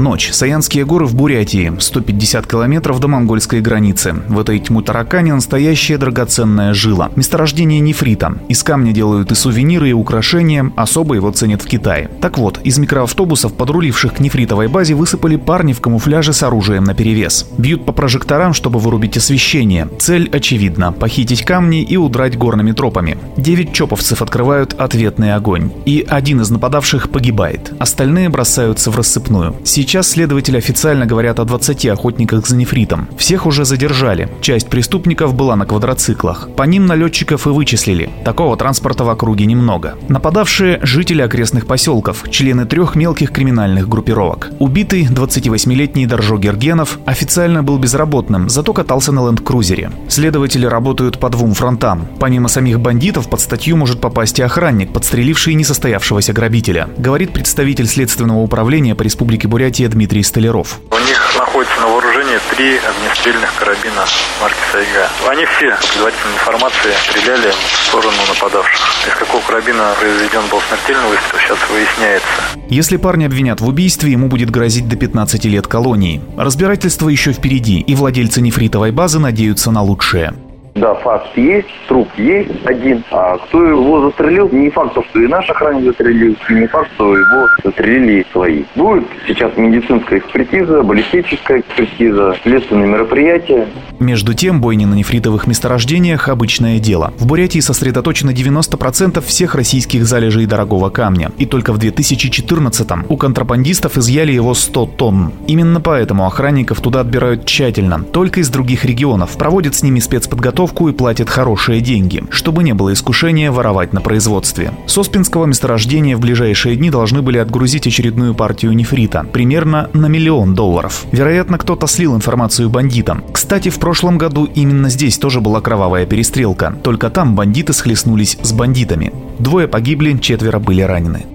Ночь. Саянские горы в Бурятии. 150 километров до монгольской границы. В этой тьму таракане настоящая драгоценная жила. Месторождение нефрита. Из камня делают и сувениры, и украшения. Особо его ценят в Китае. Так вот, из микроавтобусов, подруливших к нефритовой базе, высыпали парни в камуфляже с оружием наперевес. Бьют по прожекторам, чтобы вырубить освещение. Цель очевидна – похитить камни и удрать горными тропами. Девять чоповцев открывают ответный огонь. И один из нападавших погибает. Остальные бросаются в рассыпную. Сейчас Сейчас следователи официально говорят о 20 охотниках за нефритом. Всех уже задержали. Часть преступников была на квадроциклах. По ним налетчиков и вычислили. Такого транспорта в округе немного. Нападавшие – жители окрестных поселков, члены трех мелких криминальных группировок. Убитый 28-летний Доржо Гергенов официально был безработным, зато катался на ленд-крузере. Следователи работают по двум фронтам. Помимо самих бандитов под статью может попасть и охранник, подстреливший несостоявшегося грабителя, говорит представитель Следственного управления по Республике Бурятия Бурятии Дмитрий Столяров. У них находится на вооружении три огнестрельных карабина марки Сайга. Они все, предварительной информации, стреляли в сторону нападавших. Из какого карабина произведен был смертельный выстрел, сейчас выясняется. Если парня обвинят в убийстве, ему будет грозить до 15 лет колонии. Разбирательство еще впереди, и владельцы нефритовой базы надеются на лучшее. Да, факт есть, труп есть один. А кто его застрелил, не факт, что и наш охранник застрелил, и не факт, что его застрелили свои. Будет сейчас медицинская экспертиза, баллистическая экспертиза, следственные мероприятия. Между тем, бойни на нефритовых месторождениях – обычное дело. В Бурятии сосредоточено 90% всех российских залежей дорогого камня. И только в 2014-м у контрабандистов изъяли его 100 тонн. Именно поэтому охранников туда отбирают тщательно, только из других регионов, проводят с ними спецподготовку подготовку и платит хорошие деньги, чтобы не было искушения воровать на производстве. С Оспинского месторождения в ближайшие дни должны были отгрузить очередную партию нефрита, примерно на миллион долларов. Вероятно, кто-то слил информацию бандитам. Кстати, в прошлом году именно здесь тоже была кровавая перестрелка, только там бандиты схлестнулись с бандитами. Двое погибли, четверо были ранены.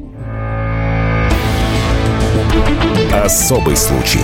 Особый случай.